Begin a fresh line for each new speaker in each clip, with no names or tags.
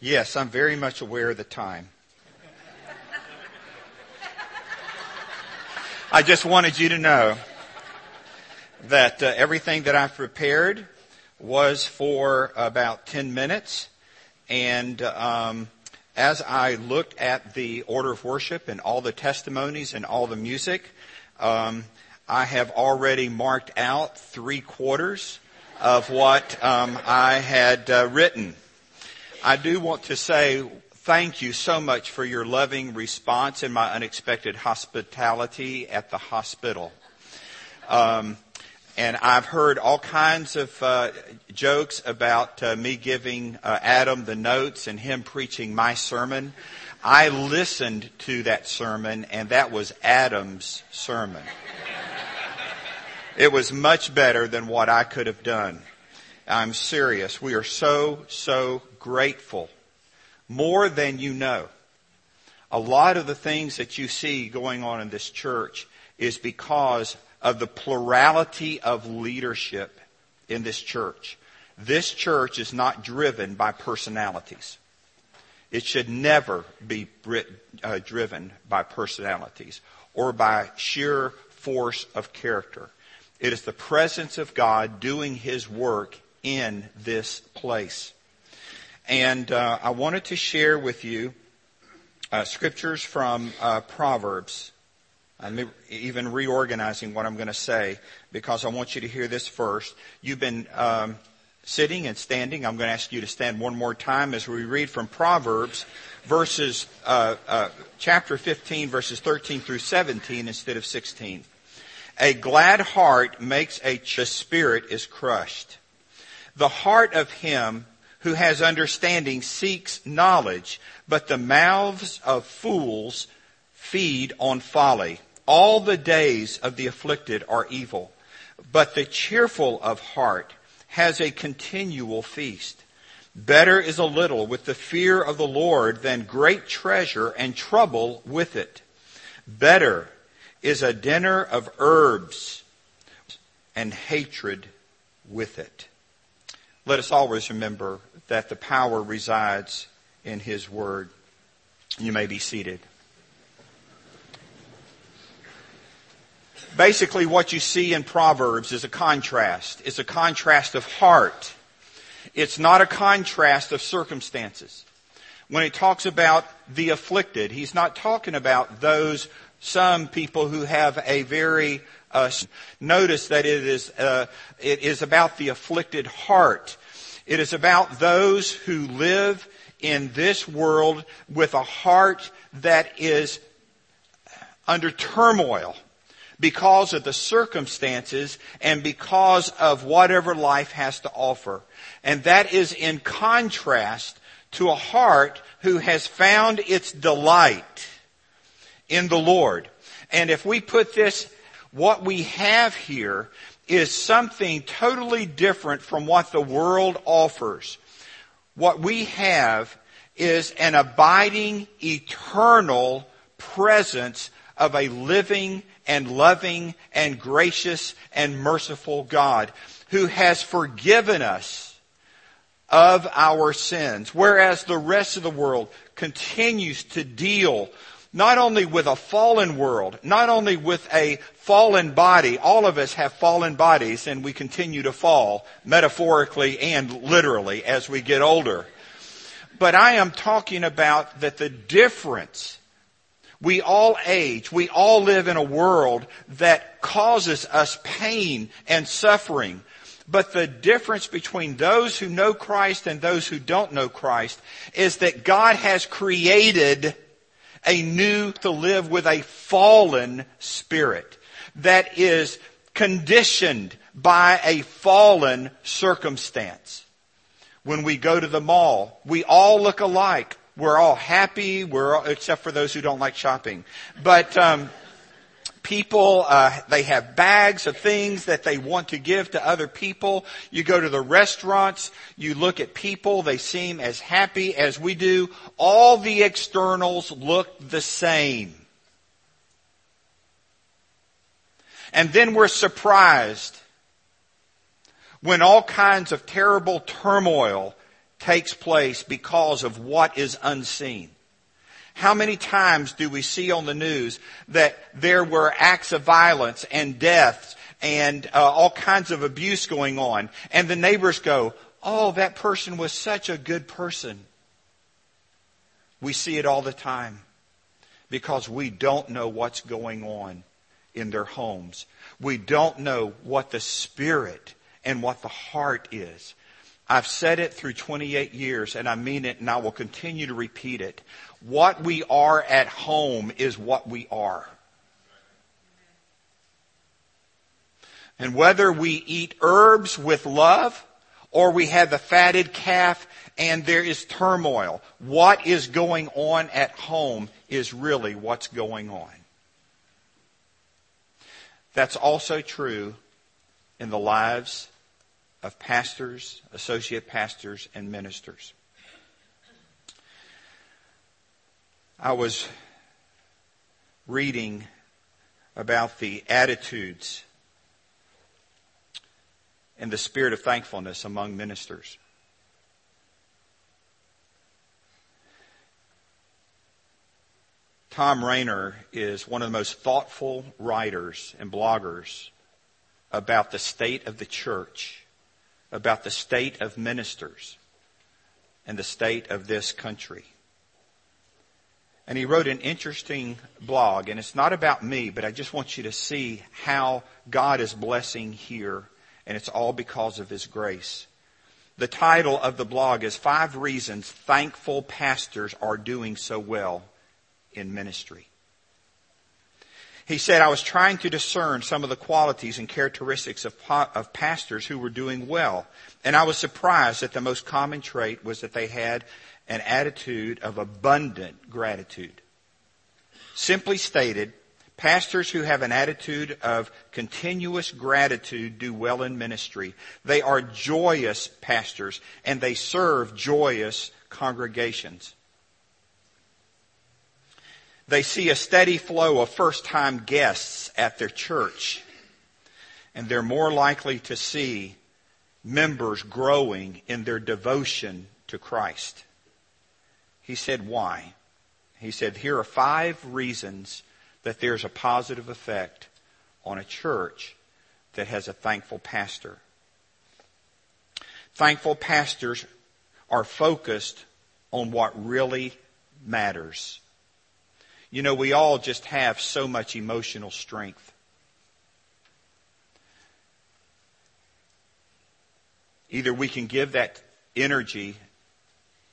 Yes, I'm very much aware of the time. I just wanted you to know that uh, everything that I've prepared was for about 10 minutes. And um, as I looked at the order of worship and all the testimonies and all the music, um, I have already marked out three quarters of what um, I had uh, written. I do want to say thank you so much for your loving response and my unexpected hospitality at the hospital. Um, and I've heard all kinds of uh, jokes about uh, me giving uh, Adam the notes and him preaching my sermon. I listened to that sermon, and that was Adam's sermon. It was much better than what I could have done. I'm serious. We are so, so grateful. More than you know. A lot of the things that you see going on in this church is because of the plurality of leadership in this church. This church is not driven by personalities. It should never be uh, driven by personalities or by sheer force of character. It is the presence of God doing His work in this place. And uh, I wanted to share with you uh, scriptures from uh, Proverbs I'm even reorganizing what I'm going to say because I want you to hear this first. You've been um, sitting and standing. I'm going to ask you to stand one more time as we read from Proverbs, verses uh, uh, chapter 15, verses 13 through 17 instead of 16. A glad heart makes a ch- spirit is crushed. The heart of him who has understanding seeks knowledge, but the mouths of fools feed on folly. All the days of the afflicted are evil, but the cheerful of heart has a continual feast. Better is a little with the fear of the Lord than great treasure and trouble with it. Better is a dinner of herbs and hatred with it. Let us always remember that the power resides in His Word. You may be seated. Basically, what you see in Proverbs is a contrast. It's a contrast of heart. It's not a contrast of circumstances. When he talks about the afflicted, he's not talking about those, some people who have a very, uh, notice that it is, uh, it is about the afflicted heart. It is about those who live in this world with a heart that is under turmoil because of the circumstances and because of whatever life has to offer. And that is in contrast to a heart who has found its delight in the Lord. And if we put this, what we have here is something totally different from what the world offers. What we have is an abiding, eternal presence of a living and loving and gracious and merciful God who has forgiven us of our sins, whereas the rest of the world continues to deal not only with a fallen world, not only with a fallen body, all of us have fallen bodies and we continue to fall metaphorically and literally as we get older. But I am talking about that the difference we all age. We all live in a world that causes us pain and suffering. But the difference between those who know Christ and those who don't know Christ is that God has created a new to live with a fallen spirit that is conditioned by a fallen circumstance. When we go to the mall, we all look alike. We're all happy. We're all, except for those who don't like shopping. But um, people uh, they have bags of things that they want to give to other people. You go to the restaurants. You look at people. They seem as happy as we do. All the externals look the same. And then we're surprised when all kinds of terrible turmoil takes place because of what is unseen. How many times do we see on the news that there were acts of violence and deaths and uh, all kinds of abuse going on and the neighbors go, oh, that person was such a good person. We see it all the time because we don't know what's going on in their homes. We don't know what the spirit and what the heart is. I've said it through 28 years and I mean it and I will continue to repeat it. What we are at home is what we are. And whether we eat herbs with love or we have the fatted calf and there is turmoil, what is going on at home is really what's going on. That's also true in the lives of pastors, associate pastors, and ministers. I was reading about the attitudes and the spirit of thankfulness among ministers. Thom Rainer is one of the most thoughtful writers and bloggers about the state of the church about the state of ministers and the state of this country. And he wrote an interesting blog, and it's not about me, but I just want you to see how God is blessing here, and it's all because of His grace. The title of the blog is Five Reasons Thankful Pastors Are Doing So Well in Ministry. He said, I was trying to discern some of the qualities and characteristics of, of pastors who were doing well. And I was surprised that the most common trait was that they had an attitude of abundant gratitude. Simply stated, pastors who have an attitude of continuous gratitude do well in ministry. They are joyous pastors and they serve joyous congregations. They see a steady flow of first time guests at their church. And they're more likely to see members growing in their devotion to Christ. He said, why? He said, here are five reasons that there's a positive effect on a church that has a thankful pastor. Thankful pastors are focused on what really matters. You know, we all just have so much emotional strength. Either we can give that energy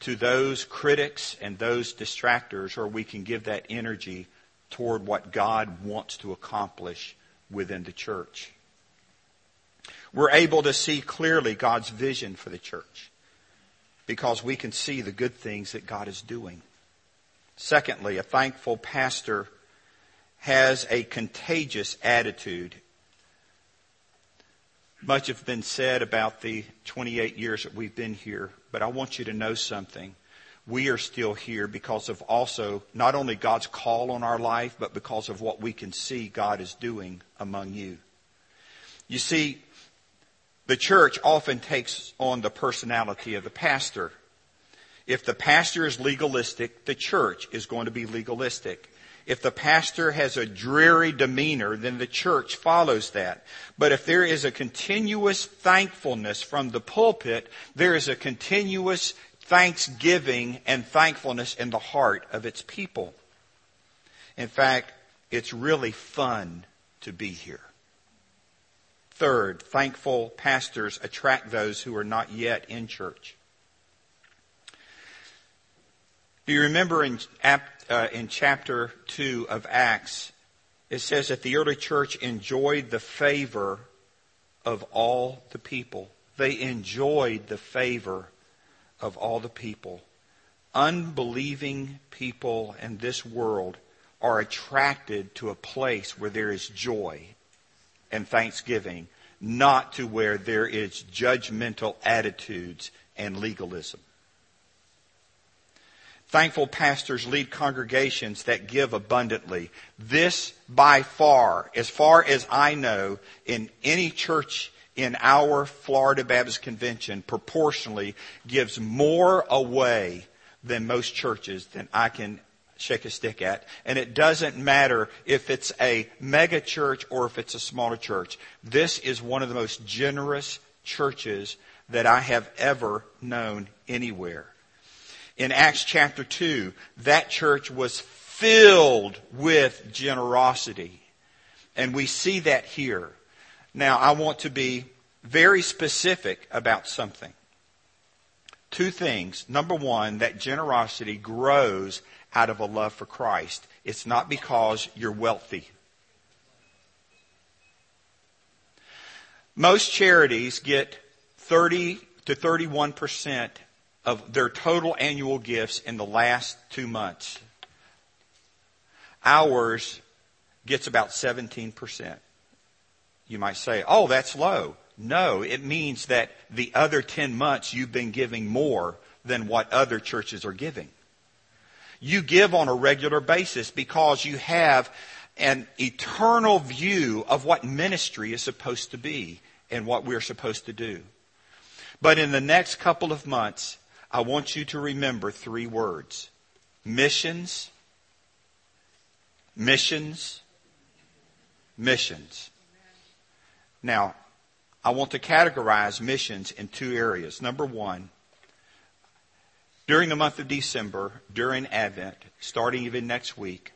to those critics and those distractors, or we can give that energy toward what God wants to accomplish within the church. We're able to see clearly God's vision for the church because we can see the good things that God is doing. Secondly, a thankful pastor has a contagious attitude. Much has been said about the 28 years that we've been here, but I want you to know something. We are still here because of also not only God's call on our life, but because of what we can see God is doing among you. You see, the church often takes on the personality of the pastor. If the pastor is legalistic, the church is going to be legalistic. If the pastor has a dreary demeanor, then the church follows that. But if there is a continuous thankfulness from the pulpit, there is a continuous thanksgiving and thankfulness in the heart of its people. In fact, it's really fun to be here. Third, thankful pastors attract those who are not yet in church. Do you remember in, uh, in chapter 2 of Acts, it says that the early church enjoyed the favor of all the people. They enjoyed the favor of all the people. Unbelieving people in this world are attracted to a place where there is joy and thanksgiving, not to where there is judgmental attitudes and legalism. Thankful pastors lead congregations that give abundantly. This by far, as far as I know, in any church in our Florida Baptist Convention proportionally gives more away than most churches than I can shake a stick at. And it doesn't matter if it's a mega church or if it's a smaller church. This is one of the most generous churches that I have ever known anywhere. In Acts chapter 2, that church was filled with generosity. And we see that here. Now, I want to be very specific about something. Two things. Number one, that generosity grows out of a love for Christ. It's not because you're wealthy. Most charities get 30 to 31% of their total annual gifts in the last two months. Ours gets about 17%. You might say, oh, that's low. No, it means that the other 10 months you've been giving more than what other churches are giving. You give on a regular basis because you have an eternal view of what ministry is supposed to be and what we're supposed to do. But in the next couple of months, I want you to remember three words. Missions, missions, missions. Now, I want to categorize missions in two areas. Number one, during the month of December, during Advent, starting even next week,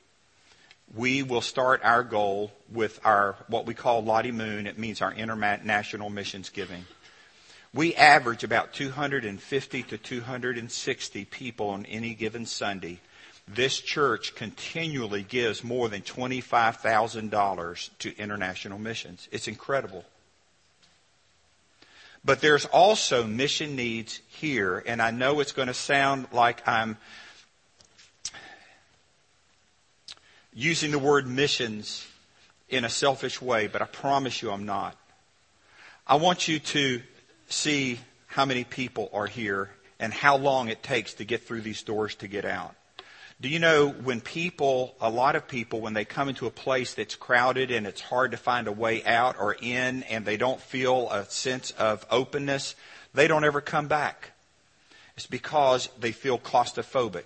we will start our goal with our what we call Lottie Moon. It means our international missions giving. We average about 250 to 260 people on any given Sunday. This church continually gives more than $25,000 to international missions. It's incredible. But there's also mission needs here, and I know it's going to sound like I'm using the word missions in a selfish way, but I promise you I'm not. I want you to see how many people are here and how long it takes to get through these doors to get out. Do you know when people, a lot of people, when they come into a place that's crowded and it's hard to find a way out or in and they don't feel a sense of openness, they don't ever come back. It's because they feel claustrophobic.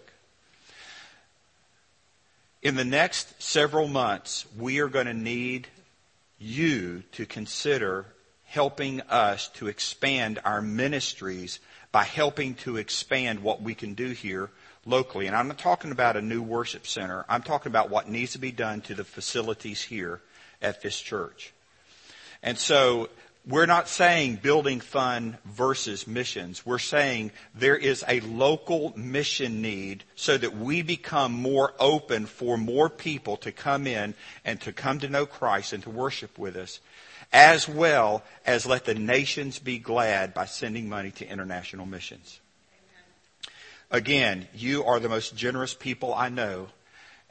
In the next several months, we are going to need you to consider helping us to expand our ministries by helping to expand what we can do here locally. And I'm not talking about a new worship center. I'm talking about what needs to be done to the facilities here at this church. And so we're not saying building fund versus missions. We're saying there is a local mission need so that we become more open for more people to come in and to come to know Christ and to worship with us as well as let the nations be glad by sending money to international missions. Again, you are the most generous people I know,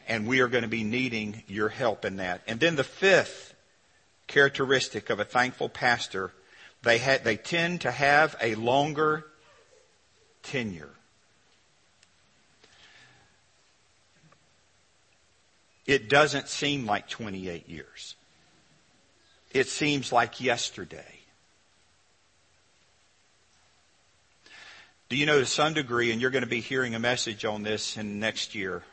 and we are going to be needing your help in that. And then the fifth characteristic of a thankful pastor, they, ha- they tend to have a longer tenure. It doesn't seem like 28 years it seems like yesterday. Do you know to some degree, and you're going to be hearing a message on this in next year,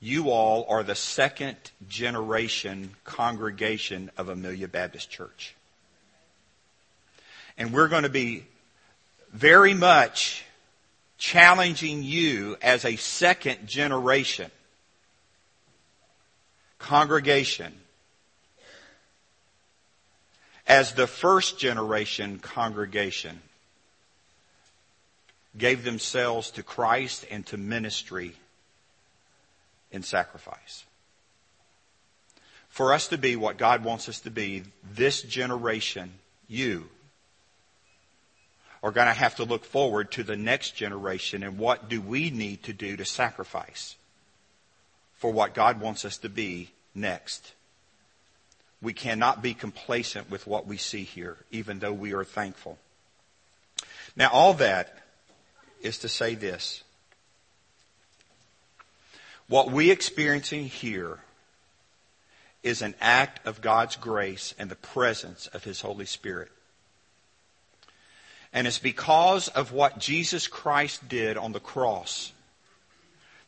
you all are the second generation congregation of Amelia Baptist Church. And we're going to be very much challenging you as a second generation congregation as the first generation congregation gave themselves to Christ and to ministry in sacrifice. For us to be what God wants us to be, this generation, you, are going to have to look forward to the next generation and what do we need to do to sacrifice for what God wants us to be next. We cannot be complacent with what we see here, even though we are thankful. Now, all that is to say this. What we're experiencing here is an act of God's grace and the presence of His Holy Spirit. And it's because of what Jesus Christ did on the cross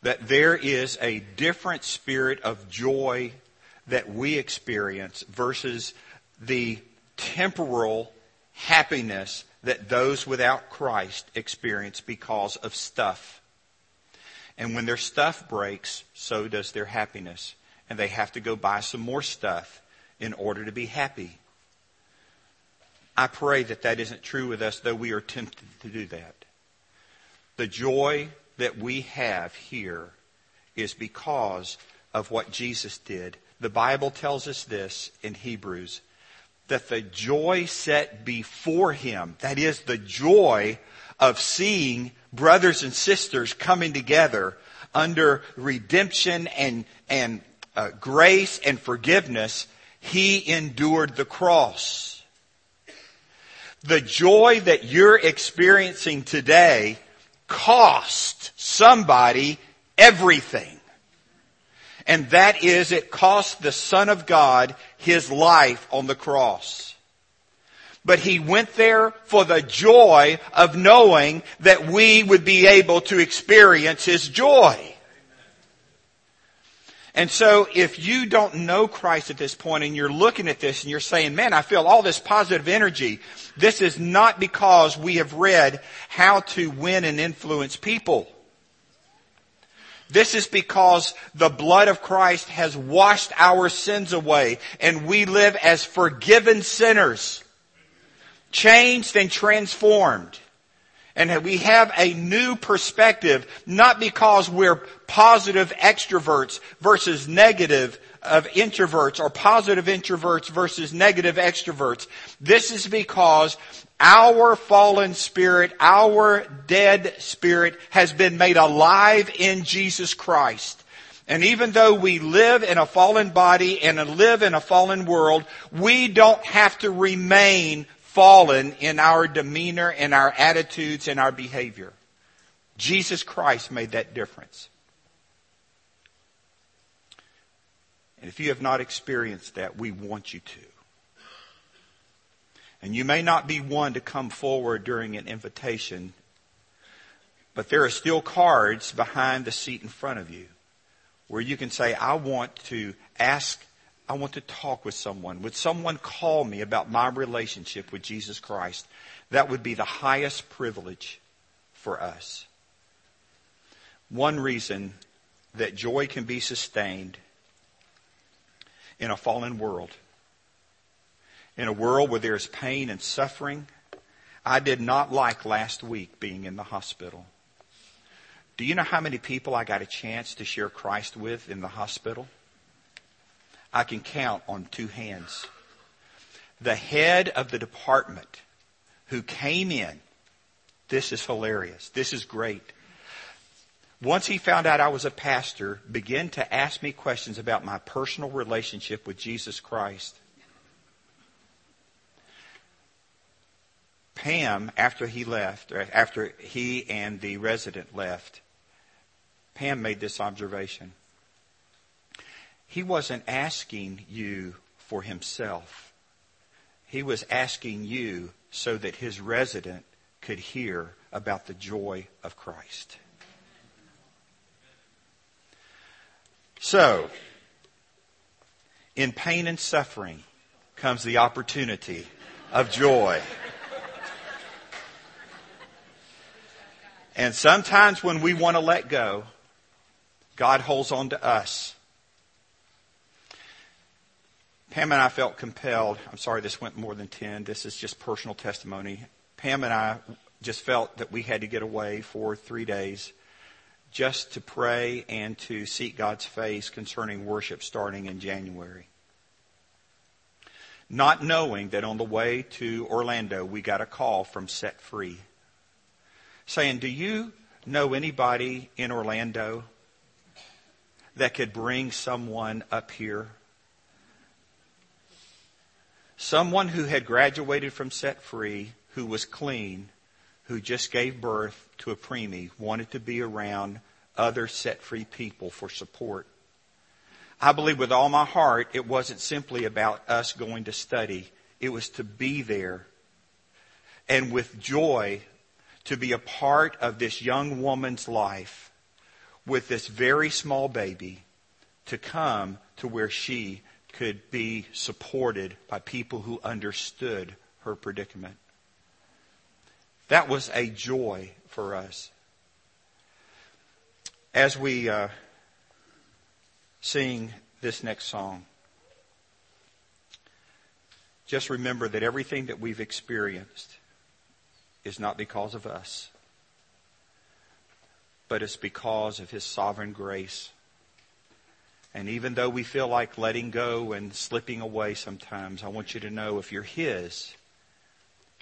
that there is a different spirit of joy that we experience versus the temporal happiness that those without Christ experience because of stuff. And when their stuff breaks, so does their happiness. And they have to go buy some more stuff in order to be happy. I pray that that isn't true with us, though we are tempted to do that. The joy that we have here is because of what Jesus did. The Bible tells us this in Hebrews that the joy set before him, that is the joy of seeing brothers and sisters coming together under redemption and, and uh, grace and forgiveness, he endured the cross. The joy that you're experiencing today cost somebody everything. And that is, it cost the Son of God his life on the cross. But he went there for the joy of knowing that we would be able to experience his joy. And so if you don't know Christ at this point and you're looking at this and you're saying, man, I feel all this positive energy, this is not because we have read how to win and influence people. This is because the blood of Christ has washed our sins away and we live as forgiven sinners, changed and transformed. And we have a new perspective, not because we're positive extroverts versus negative of introverts or positive introverts versus negative extroverts. This is because our fallen spirit, our dead spirit has been made alive in Jesus Christ. And even though we live in a fallen body and live in a fallen world, we don't have to remain fallen in our demeanor, in our attitudes, in our behavior. Jesus Christ made that difference. And if you have not experienced that, we want you to. And you may not be one to come forward during an invitation, but there are still cards behind the seat in front of you where you can say, I want to ask, I want to talk with someone. Would someone call me about my relationship with Jesus Christ? That would be the highest privilege for us. One reason that joy can be sustained in a fallen world in a world where there's pain and suffering. I did not like last week being in the hospital. Do you know how many people I got a chance to share Christ with in the hospital? I can count on two hands. The head of the department who came in, this is hilarious. This is great. Once he found out I was a pastor, began to ask me questions about my personal relationship with Jesus Christ. Pam, after he left, uh, after he and the resident left, Pam made this observation. He wasn't asking you for himself. He was asking you so that his resident could hear about the joy of Christ. So, in pain and suffering comes the opportunity of joy. And sometimes when we want to let go, God holds on to us. Pam and I felt compelled. I'm sorry this went more than 10. This is just personal testimony. Pam and I just felt that we had to get away for three days just to pray and to seek God's face concerning worship starting in January. Not knowing that on the way to Orlando, we got a call from Set Free saying, Do you know anybody in Orlando that could bring someone up here? Someone who had graduated from Set Free, who was clean, who just gave birth to a preemie, wanted to be around other set free people for support. I believe with all my heart it wasn't simply about us going to study. It was to be there and with joy to be a part of this young woman's life with this very small baby to come to where she could be supported by people who understood her predicament. That was a joy for us. As we uh, sing this next song, just remember that everything that we've experienced is not because of us, but it's because of His sovereign grace. And even though we feel like letting go and slipping away sometimes, I want you to know if you're His,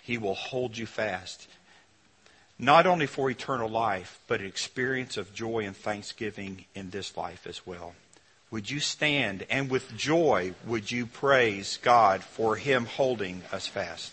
He will hold you fast. Not only for eternal life, but an experience of joy and thanksgiving in this life as well. Would you stand and with joy would you praise God for Him holding us fast?